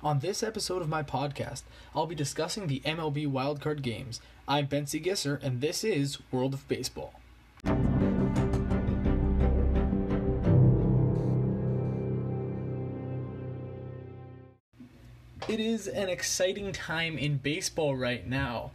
On this episode of my podcast, I'll be discussing the MLB wildcard games. I'm Bensy Gisser, and this is World of Baseball. It is an exciting time in baseball right now.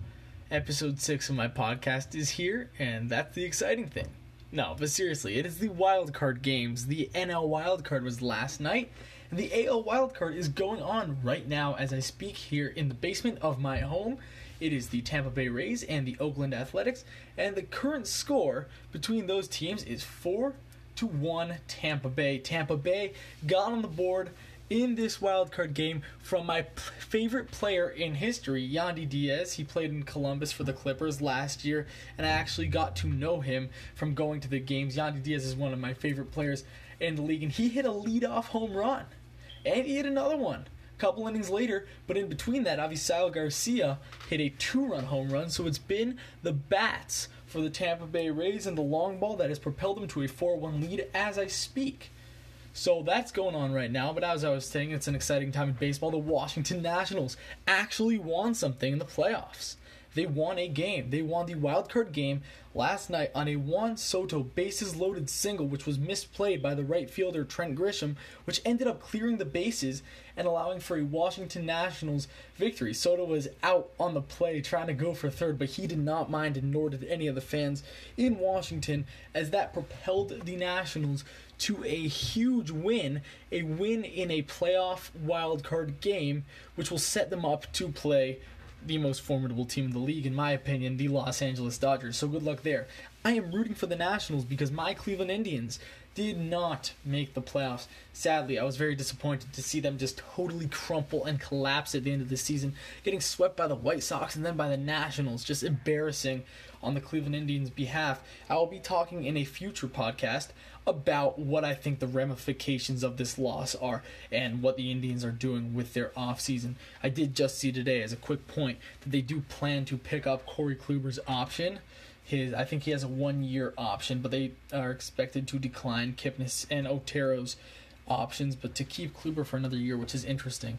Episode 6 of my podcast is here, and that's the exciting thing. No, but seriously, it is the wildcard games. The NL wildcard was last night, the AL wildcard is going on right now as I speak here in the basement of my home. It is the Tampa Bay Rays and the Oakland Athletics, and the current score between those teams is 4 to 1 Tampa Bay. Tampa Bay got on the board in this wildcard game from my p- favorite player in history, Yandy Diaz. He played in Columbus for the Clippers last year, and I actually got to know him from going to the games. Yandy Diaz is one of my favorite players in the league, and he hit a leadoff home run and he hit another one a couple innings later. But in between that, Avisail Garcia hit a two-run home run. So it's been the bats for the Tampa Bay Rays and the long ball that has propelled them to a 4-1 lead as I speak. So that's going on right now. But as I was saying, it's an exciting time in baseball. The Washington Nationals actually won something in the playoffs. They won a game. They won the wild card game last night on a Juan Soto bases loaded single, which was misplayed by the right fielder Trent Grisham, which ended up clearing the bases and allowing for a Washington Nationals victory. Soto was out on the play trying to go for third, but he did not mind, and nor did any of the fans in Washington, as that propelled the Nationals to a huge win, a win in a playoff wild card game, which will set them up to play the most formidable team in the league, in my opinion, the Los Angeles Dodgers. So good luck there. I am rooting for the Nationals because my Cleveland Indians did not make the playoffs. Sadly, I was very disappointed to see them just totally crumple and collapse at the end of the season, getting swept by the White Sox and then by the Nationals. Just embarrassing on the Cleveland Indians' behalf. I will be talking in a future podcast about what I think the ramifications of this loss are and what the Indians are doing with their offseason. I did just see today, as a quick point, that they do plan to pick up Corey Kluber's option. His, I think he has a one-year option, but they are expected to decline Kipnis and Otero's options, but to keep Kluber for another year, which is interesting.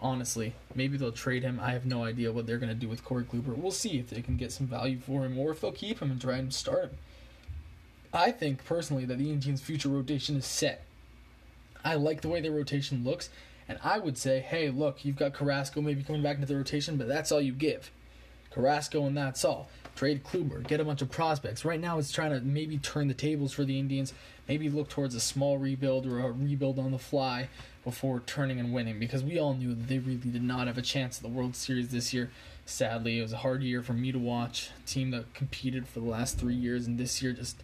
Honestly, maybe they'll trade him. I have no idea what they're going to do with Corey Kluber. We'll see if they can get some value for him or if they'll keep him and try and start him. I think personally that the Indians' future rotation is set. I like the way their rotation looks, and I would say, hey, look, you've got Carrasco maybe coming back into the rotation, but that's all you give. Carrasco and that's all. Trade Kluber, get a bunch of prospects. Right now, it's trying to maybe turn the tables for the Indians. Maybe look towards a small rebuild or a rebuild on the fly before turning and winning because we all knew that they really did not have a chance at the World Series this year. Sadly, it was a hard year for me to watch. A team that competed for the last three years and this year just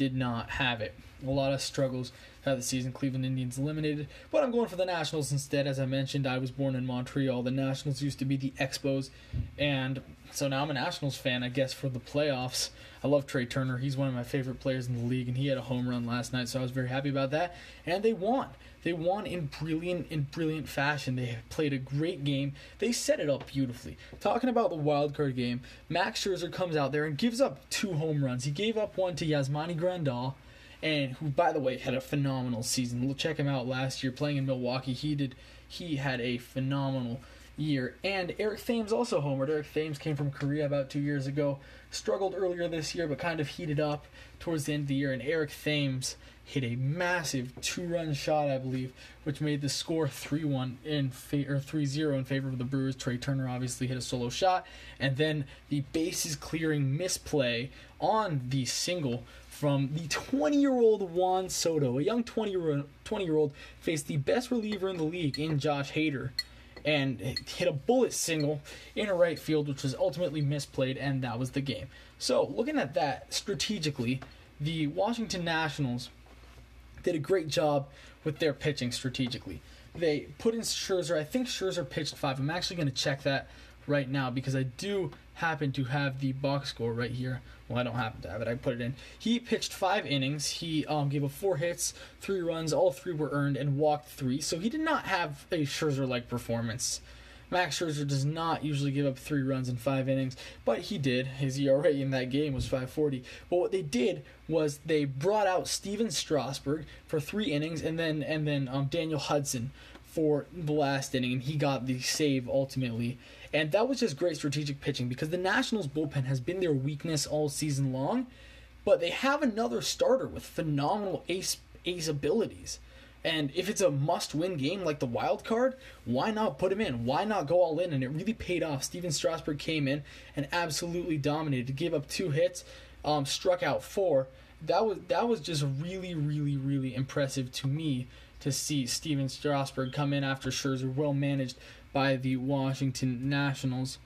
did not have it. A lot of struggles of the season. Cleveland Indians eliminated, but I'm going for the Nationals instead. As I mentioned, I was born in Montreal. The Nationals used to be the Expos, and so now I'm a Nationals fan, I guess, for the playoffs. I love Trea Turner. He's one of my favorite players in the league, and he had a home run last night, so I was very happy about that. And they won. They won in brilliant in brilliant fashion. They played a great game. They set it up beautifully. Talking about the wild card game, Max Scherzer comes out there and gives up two home runs. He gave up one to Yasmani Grandal, and who, by the way, had a phenomenal season. We'll Check him out last year playing in Milwaukee. He did. He had a phenomenal year. And Eric Thames also homered. Eric Thames came from Korea about two years ago. Struggled earlier this year, but kind of heated up towards the end of the year. And Eric Thames hit a massive two-run shot, I believe, which made the score 3-1 in fa- or 3-0 in favor of the Brewers. Trea Turner obviously hit a solo shot, and then the bases clearing misplay on the single from the 20-year-old Juan Soto, a young 20-year-old 20-year-old faced the best reliever in the league in Josh Hader and hit a bullet single in a right field, which was ultimately misplayed, and that was the game. So, looking at that strategically, the Washington Nationals did a great job with their pitching strategically. They put in Scherzer. I think Scherzer pitched five. I'm actually going to check that right now because I do happen to have the box score right here. Well, I don't happen to have it. I put it in. He pitched five innings. He um, gave up four hits, three runs. All three were earned and walked three. So he did not have a Scherzer-like performance. Max Scherzer does not usually give up three runs in five innings, but he did. His ERA in that game was 540. But what they did was they brought out Stephen Strasburg for three innings, and then and then um, Daniel Hudson for the last inning, and he got the save ultimately. And that was just great strategic pitching because the Nationals bullpen has been their weakness all season long, but they have another starter with phenomenal ace ace abilities. And if it's a must-win game like the wild card, why not put him in? Why not go all in? And it really paid off. Stephen Strasburg came in and absolutely dominated. Gave up two hits, um, struck out four. That was that was just really, really, really impressive to me to see Stephen Strasburg come in after Scherzer, well managed by the Washington Nationals.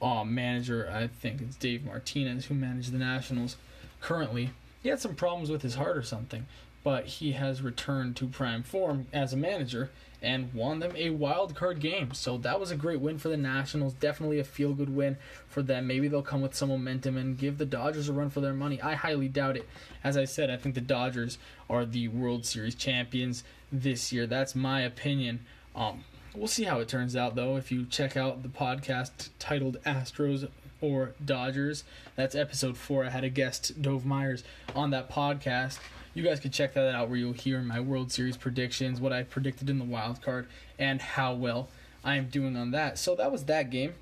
Uh, manager, I think it's Dave Martinez who managed the Nationals currently. He had some problems with his heart or something, but he has returned to prime form as a manager and won them a wild card game. So that was a great win for the Nationals. Definitely a feel good win for them. Maybe they'll come with some momentum and give the Dodgers a run for their money. I highly doubt it. As I said, I think the Dodgers are the World Series champions this year. That's my opinion. Um, we'll see how it turns out though. If you check out the podcast titled Astros or Dodgers, that's episode four. I had a guest, Dove Myers, on that podcast you guys can check that out where you'll hear my World Series predictions, what I predicted in the wild card, and how well I am doing on that. So that was that game.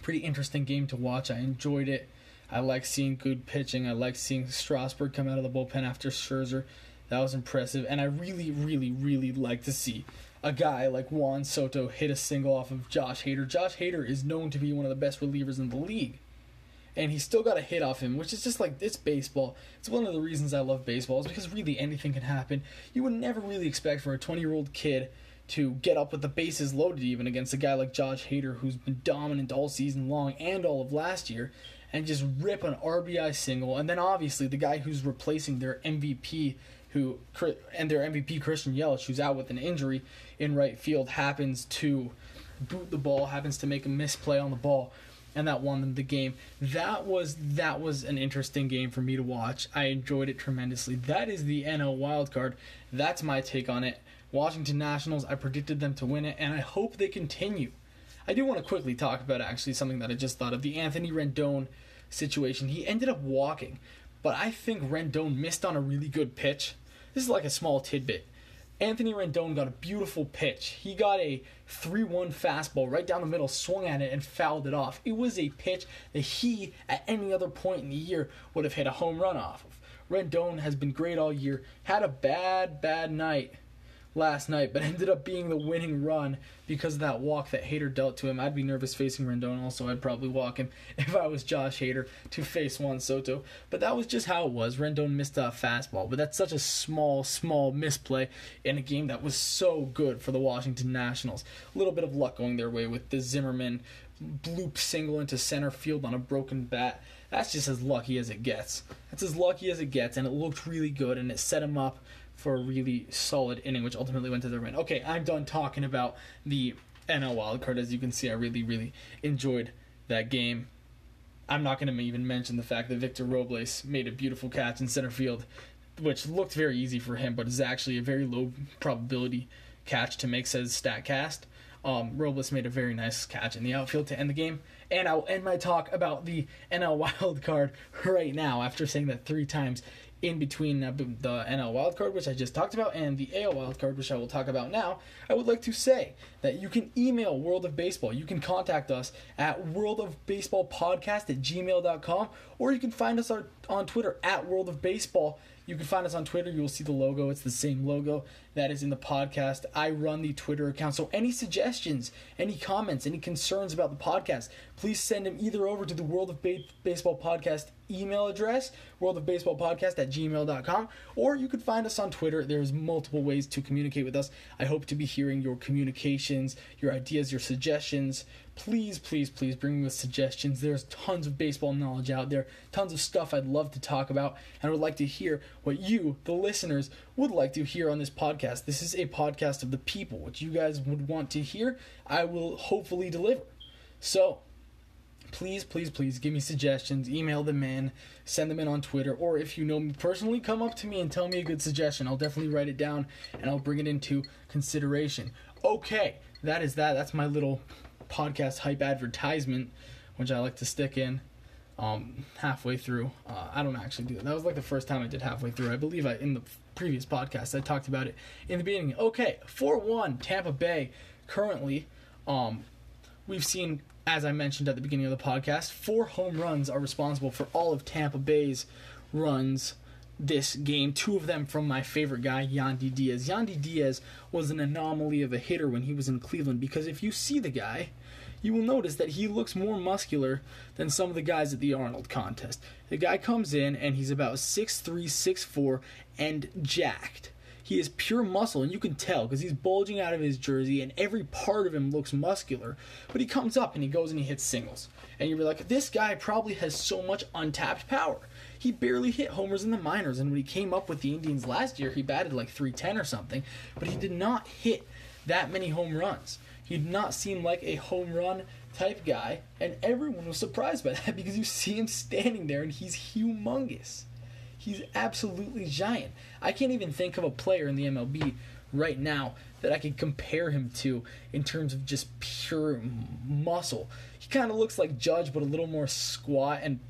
Pretty interesting game to watch. I enjoyed it. I like seeing good pitching. I like seeing Strasburg come out of the bullpen after Scherzer. That was impressive. And I really, really, really like to see a guy like Juan Soto hit a single off of Josh Hader. Josh Hader is known to be one of the best relievers in the league and he still got a hit off him, which is just like it's baseball. It's one of the reasons I love baseball is because really anything can happen. You would never really expect for a 20 year old kid to get up with the bases loaded even against a guy like Josh Hader who's been dominant all season long and all of last year and just rip an RBI single and then obviously the guy who's replacing their MVP who and their MVP Christian Yelich who's out with an injury in right field happens to boot the ball happens to make a misplay on the ball and that won them the game. That was that was an interesting game for me to watch. I enjoyed it tremendously. That is the NL wild card. That's my take on it. Washington Nationals, I predicted them to win it, and I hope they continue. I do want to quickly talk about actually something that I just thought of the Anthony Rendon situation. He ended up walking, but I think Rendon missed on a really good pitch. This is like a small tidbit. Anthony Rendon got a beautiful pitch. He got a 3 1 fastball right down the middle, swung at it, and fouled it off. It was a pitch that he, at any other point in the year, would have hit a home run off of. Rendon has been great all year, had a bad, bad night last night, but ended up being the winning run because of that walk that Hader dealt to him. I'd be nervous facing Rendon. Also, I'd probably walk him if I was Josh Hader to face Juan Soto. But that was just how it was. Rendon missed a fastball, but that's such a small, small misplay in a game that was so good for the Washington Nationals. A little bit of luck going their way with the Zimmerman bloop single into center field on a broken bat. That's just as lucky as it gets. That's as lucky as it gets, and it looked really good, and it set him up for a really solid inning, which ultimately went to the win. Okay, I'm done talking about the NL wildcard. As you can see, I really, really enjoyed that game. I'm not going to even mention the fact that Victor Robles made a beautiful catch in center field, which looked very easy for him, but is actually a very low probability catch to make, says StatCast. Um, Robles made a very nice catch in the outfield to end the game. And I'll end my talk about the NL wild card right now after saying that three times in between uh, the NL wildcard, which I just talked about, and the AL wildcard, which I will talk about now, I would like to say that you can email World of Baseball. You can contact us at worldofbaseballpodcast at gmail.com, or you can find us on Twitter at World of Baseball. You can find us on Twitter. You will see the logo. It's the same logo that is in the podcast. I run the Twitter account. So any suggestions, any comments, any concerns about the podcast, please send them either over to the World of ba- Baseball Podcast email address, worldofbaseballpodcast at gmail.com, or you could find us on Twitter. There's multiple ways to communicate with us. I hope to be hearing your communications, your ideas, your suggestions. Please, please, please bring me suggestions. There's tons of baseball knowledge out there, tons of stuff I'd love to talk about, and I would like to hear what you, the listeners, would like to hear on this podcast. This is a podcast of the people. What you guys would want to hear, I will hopefully deliver. So, please, please, please give me suggestions. Email them in, send them in on Twitter, or if you know me personally, come up to me and tell me a good suggestion. I'll definitely write it down and I'll bring it into consideration. Okay, that is that. That's my little podcast hype advertisement, which I like to stick in. um, halfway through. Uh, I don't actually do that. That was like the first time I did halfway through. I believe I in the previous podcast I talked about it in the beginning. Okay, four one Tampa Bay. Currently, um, we've seen as I mentioned at the beginning of the podcast, four home runs are responsible for all of Tampa Bay's runs this game. Two of them from my favorite guy, Yandy Diaz. Yandy Diaz was an anomaly of a hitter when he was in Cleveland because if you see the guy, you will notice that he looks more muscular than some of the guys at the Arnold contest. The guy comes in and he's about 6'3, 6'4, and jacked. He is pure muscle, and you can tell because he's bulging out of his jersey, and every part of him looks muscular. But he comes up and he goes and he hits singles. And you're like, this guy probably has so much untapped power. He barely hit homers in the minors, and when he came up with the Indians last year, he batted like 310 or something, but he did not hit that many home runs. He did not seem like a home run type guy, and everyone was surprised by that because you see him standing there and he's humongous. He's absolutely giant. I can't even think of a player in the MLB right now that I could compare him to in terms of just pure muscle. He kind of looks like Judge, but a little more squat and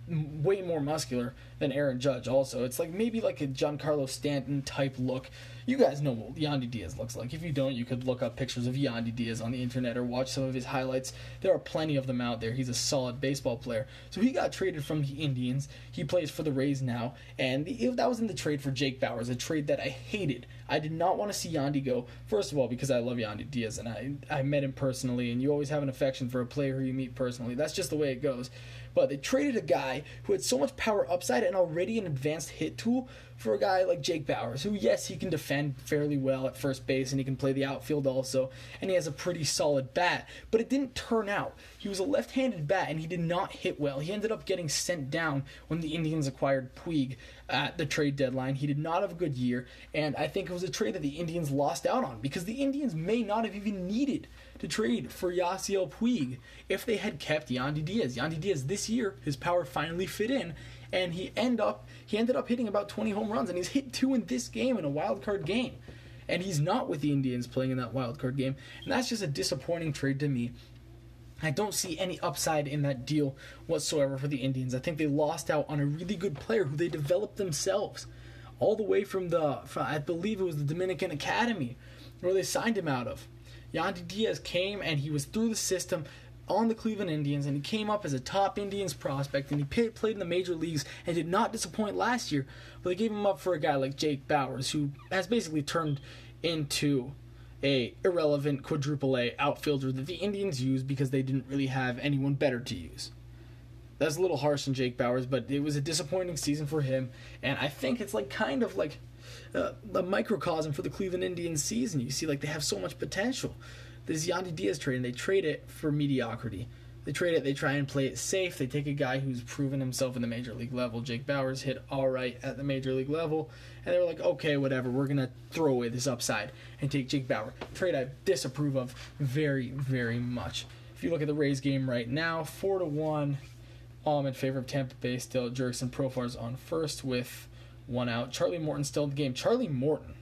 way more muscular than Aaron Judge. Also, it's like maybe like a Giancarlo Stanton type look. You guys know what Yandy Diaz looks like. If you don't, you could look up pictures of Yandy Diaz on the internet or watch some of his highlights. There are plenty of them out there. He's a solid baseball player. So he got traded from the Indians. He plays for the Rays now, and that was in the trade for Jake Bauers, a trade that I hated. I did not want to see Yandy go. First of all, because I love Yandy Diaz and I I met him personally, and you always have an affection for a player who you meet personally. That's just the way it goes. But they traded a guy who had so much power upside and already an advanced hit tool for a guy like Jake Bauers, who, yes, he can defend fairly well at first base and he can play the outfield also, and he has a pretty solid bat, but it didn't turn out. He was a left handed bat and he did not hit well. He ended up getting sent down when the Indians acquired Puig at the trade deadline. He did not have a good year, and I think it was a trade that the Indians lost out on because the Indians may not have even needed to trade for Yasiel Puig if they had kept Yandy Diaz. Yandy Diaz this year, his power finally fit in, and he end up he ended up hitting about 20 home runs, and he's hit two in this game in a wild card game. And he's not with the Indians playing in that wild card game, and that's just a disappointing trade to me. I don't see any upside in that deal whatsoever for the Indians. I think they lost out on a really good player who they developed themselves, all the way from the, from, I believe it was the Dominican Academy, where they signed him out of. Yandy Diaz came and he was through the system on the Cleveland Indians and he came up as a top Indians prospect and he played in the major leagues and did not disappoint last year. But they gave him up for a guy like Jake Bauers, who has basically turned into a irrelevant quadruple A outfielder that the Indians use because they didn't really have anyone better to use. That's a little harsh on Jake Bauers, but it was a disappointing season for him, and I think it's like kind of like uh, a microcosm for the Cleveland Indians season. You see, like they have so much potential. This Yandy Diaz trade, and they trade it for mediocrity. They trade it. They try and play it safe. They take a guy who's proven himself in the major league level. Jake Bauers hit all right at the major league level, and they were like, okay, whatever. We're gonna throw away this upside and take Jake Bauer. Trade I disapprove of very, very much. If you look at the Rays game right now, four to one. I'm in favor of Tampa Bay still. Jurickson Profar's on first with one out. Charlie Morton still in the game. Charlie Morton,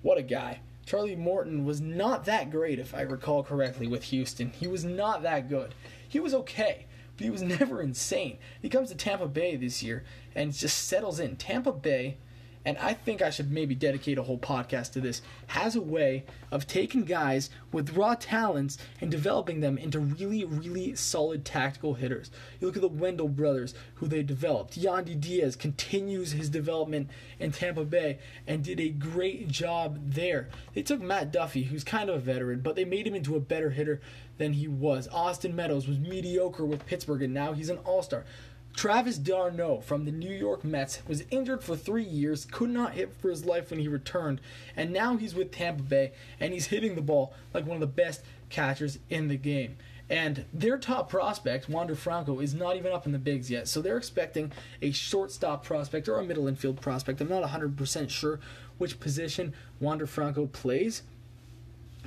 what a guy. Charlie Morton was not that great, if I recall correctly, with Houston. He was not that good. He was okay, but he was never insane. He comes to Tampa Bay this year and just settles in. Tampa Bay and I think I should maybe dedicate a whole podcast to this, has a way of taking guys with raw talents and developing them into really, really solid tactical hitters. You look at the Wendell brothers, who they developed. Yandy Diaz continues his development in Tampa Bay and did a great job there. They took Matt Duffy, who's kind of a veteran, but they made him into a better hitter than he was. Austin Meadows was mediocre with Pittsburgh, and now he's an all star. Travis d'Arnaud from the New York Mets was injured for three years, could not hit for his life when he returned, and now he's with Tampa Bay and he's hitting the ball like one of the best catchers in the game. And their top prospect, Wander Franco, is not even up in the bigs yet. So they're expecting a shortstop prospect or a middle infield prospect. I'm not 100% sure which position Wander Franco plays.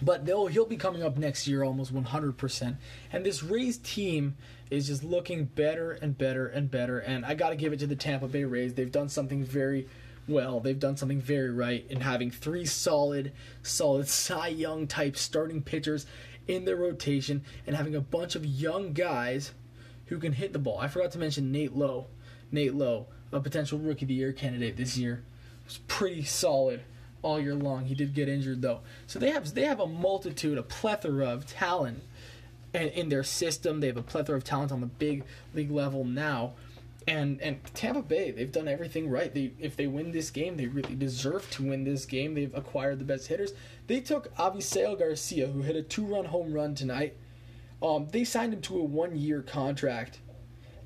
But they'll he'll be coming up next year almost 100%. And this Rays team is just looking better and better and better. And I got to give it to the Tampa Bay Rays. They've done something very well. They've done something very right in having three solid, solid Cy Young type starting pitchers in their rotation and having a bunch of young guys who can hit the ball. I forgot to mention Nate Lowe. Nate Lowe, a potential rookie of the year candidate this year, was pretty solid all year long. He did get injured though, so they have they have a multitude, a plethora of talent in, in their system. They have a plethora of talent on the big league level now. And and Tampa Bay, they've done everything right. They if they win this game, they really deserve to win this game. They've acquired the best hitters. They took Avisail Garcia, who hit a two-run home run tonight. Um, they signed him to a one-year contract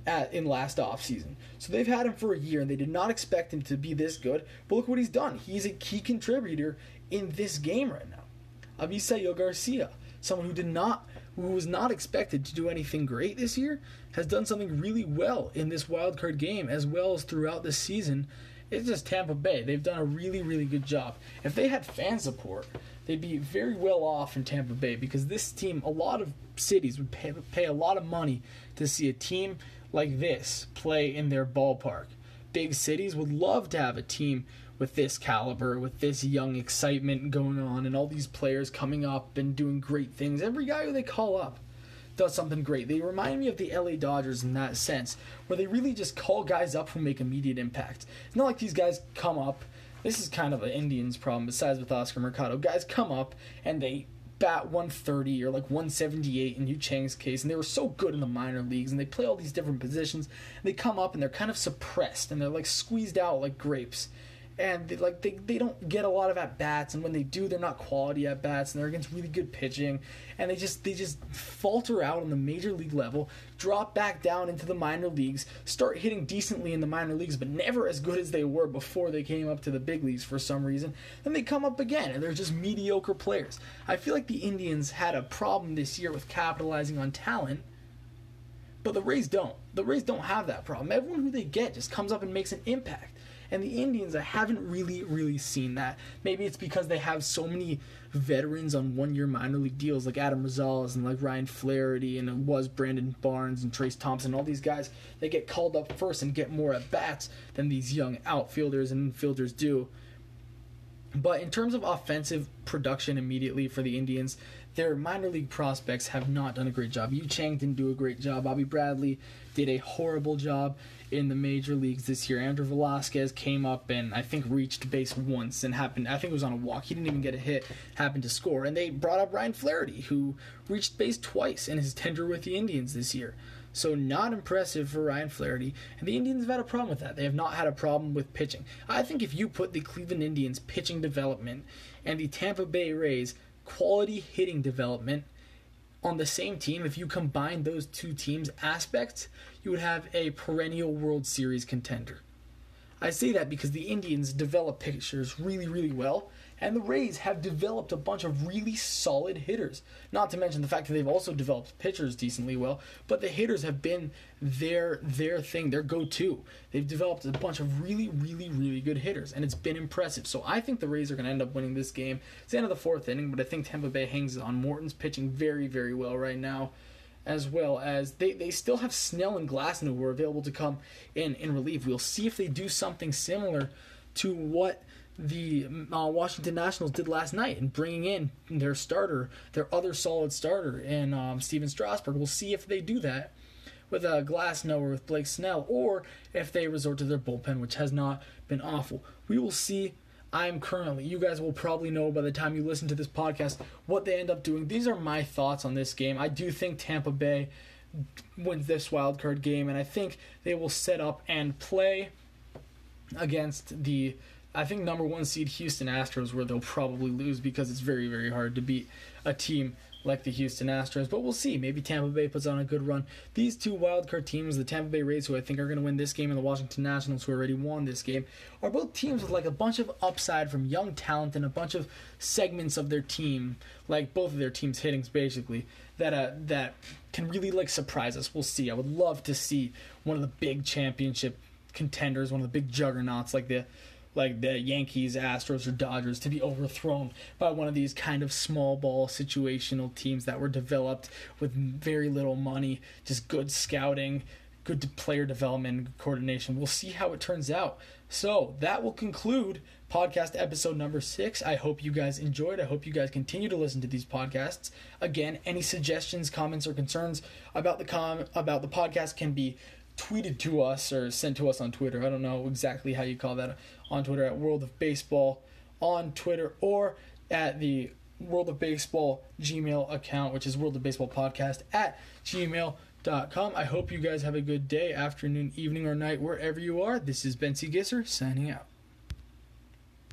at in last offseason. So they've had him for a year and they did not expect him to be this good. But look what he's done. He's a key contributor in this game right now. Avisail Garcia, someone who did not who was not expected to do anything great this year, has done something really well in this wild card game as well as throughout the season. It's just Tampa Bay. They've done a really, really good job. If they had fan support, they'd be very well off in Tampa Bay because this team, a lot of cities would pay, pay a lot of money to see a team like this play in their ballpark. Big cities would love to have a team with this caliber, with this young excitement going on, and all these players coming up and doing great things. Every guy who they call up does something great. They remind me of the LA Dodgers in that sense, where they really just call guys up who make immediate impact. It's not like these guys come up. This is kind of an Indians problem, besides with Oscar Mercado. Guys come up and they bat 130 or like 178 in Yu Chang's case, and they were so good in the minor leagues, and they play all these different positions. they come up and they're kind of suppressed, and they're like squeezed out like grapes and they, like they, they don't get a lot of at bats and when they do they're not quality at bats and they're against really good pitching and they just they just falter out on the major league level drop back down into the minor leagues start hitting decently in the minor leagues but never as good as they were before they came up to the big leagues for some reason then they come up again and they're just mediocre players i feel like the indians had a problem this year with capitalizing on talent but the Rays don't. The Rays don't have that problem. Everyone who they get just comes up and makes an impact. And the Indians, I haven't really, really seen that. Maybe it's because they have so many veterans on one year minor league deals like Adam Rosales and like Ryan Flaherty and it was Brandon Barnes and Trayce Thompson, all these guys, they get called up first and get more at bats than these young outfielders and infielders do. But in terms of offensive production immediately for the Indians, their minor league prospects have not done a great job. Yu Chang didn't do a great job. Bobby Bradley did a horrible job in the major leagues this year. Andrew Velazquez came up and I think reached base once and happened. I think it was on a walk. He didn't even get a hit. Happened to score, and they brought up Ryan Flaherty, who reached base twice in his tender with the Indians this year. So not impressive for Ryan Flaherty, and the Indians have had a problem with that. They have not had a problem with pitching. I think if you put the Cleveland Indians pitching development and the Tampa Bay Rays quality hitting development on the same team, if you combine those two teams' aspects, you would have a perennial World Series contender. I say that because the Indians develop pitchers really, really well, and the Rays have developed a bunch of really solid hitters. Not to mention the fact that they've also developed pitchers decently well, but the hitters have been their their thing, their go-to. They've developed a bunch of really, really, really good hitters, and it's been impressive. So I think the Rays are going to end up winning this game. It's the end of the fourth inning, but I think Tampa Bay hangs on. Morton's pitching very, very well right now as well as they, they still have Snell and Glasnow who are available to come in in relief. We'll see if they do something similar to what the uh, Washington Nationals did last night and bringing in their starter, their other solid starter, and um, Stephen Strasburg. We'll see if they do that with a uh, Glasnow or with Blake Snell, or if they resort to their bullpen, which has not been awful. We will see. I'm currently, you guys will probably know by the time you listen to this podcast what they end up doing. These are my thoughts on this game. I do think Tampa Bay wins this wild card game, and I think they will set up and play against the I think number one seed Houston Astros, where they'll probably lose because it's very, very hard to beat a team like the Houston Astros. But we'll see. Maybe Tampa Bay puts on a good run. These two wildcard teams, the Tampa Bay Rays, who I think are going to win this game, and the Washington Nationals, who already won this game, are both teams with like a bunch of upside from young talent and a bunch of segments of their team, like both of their teams' hittings, basically, that uh, that can really like surprise us. We'll see. I would love to see one of the big championship contenders, one of the big juggernauts like the like the Yankees, Astros, or Dodgers to be overthrown by one of these kind of small ball situational teams that were developed with very little money, just good scouting, good player development, coordination. We'll see how it turns out. So that will conclude podcast episode number six. I hope you guys enjoyed. I hope you guys continue to listen to these podcasts. Again, any suggestions, comments, or concerns about the com about the podcast can be tweeted to us or sent to us on Twitter. I don't know exactly how you call that on Twitter at World of Baseball on Twitter or at the World of Baseball Gmail account, which is World of Baseball Podcast at gmail.com. I hope you guys have a good day, afternoon, evening, or night, wherever you are. This is Ben C. Gisser signing out.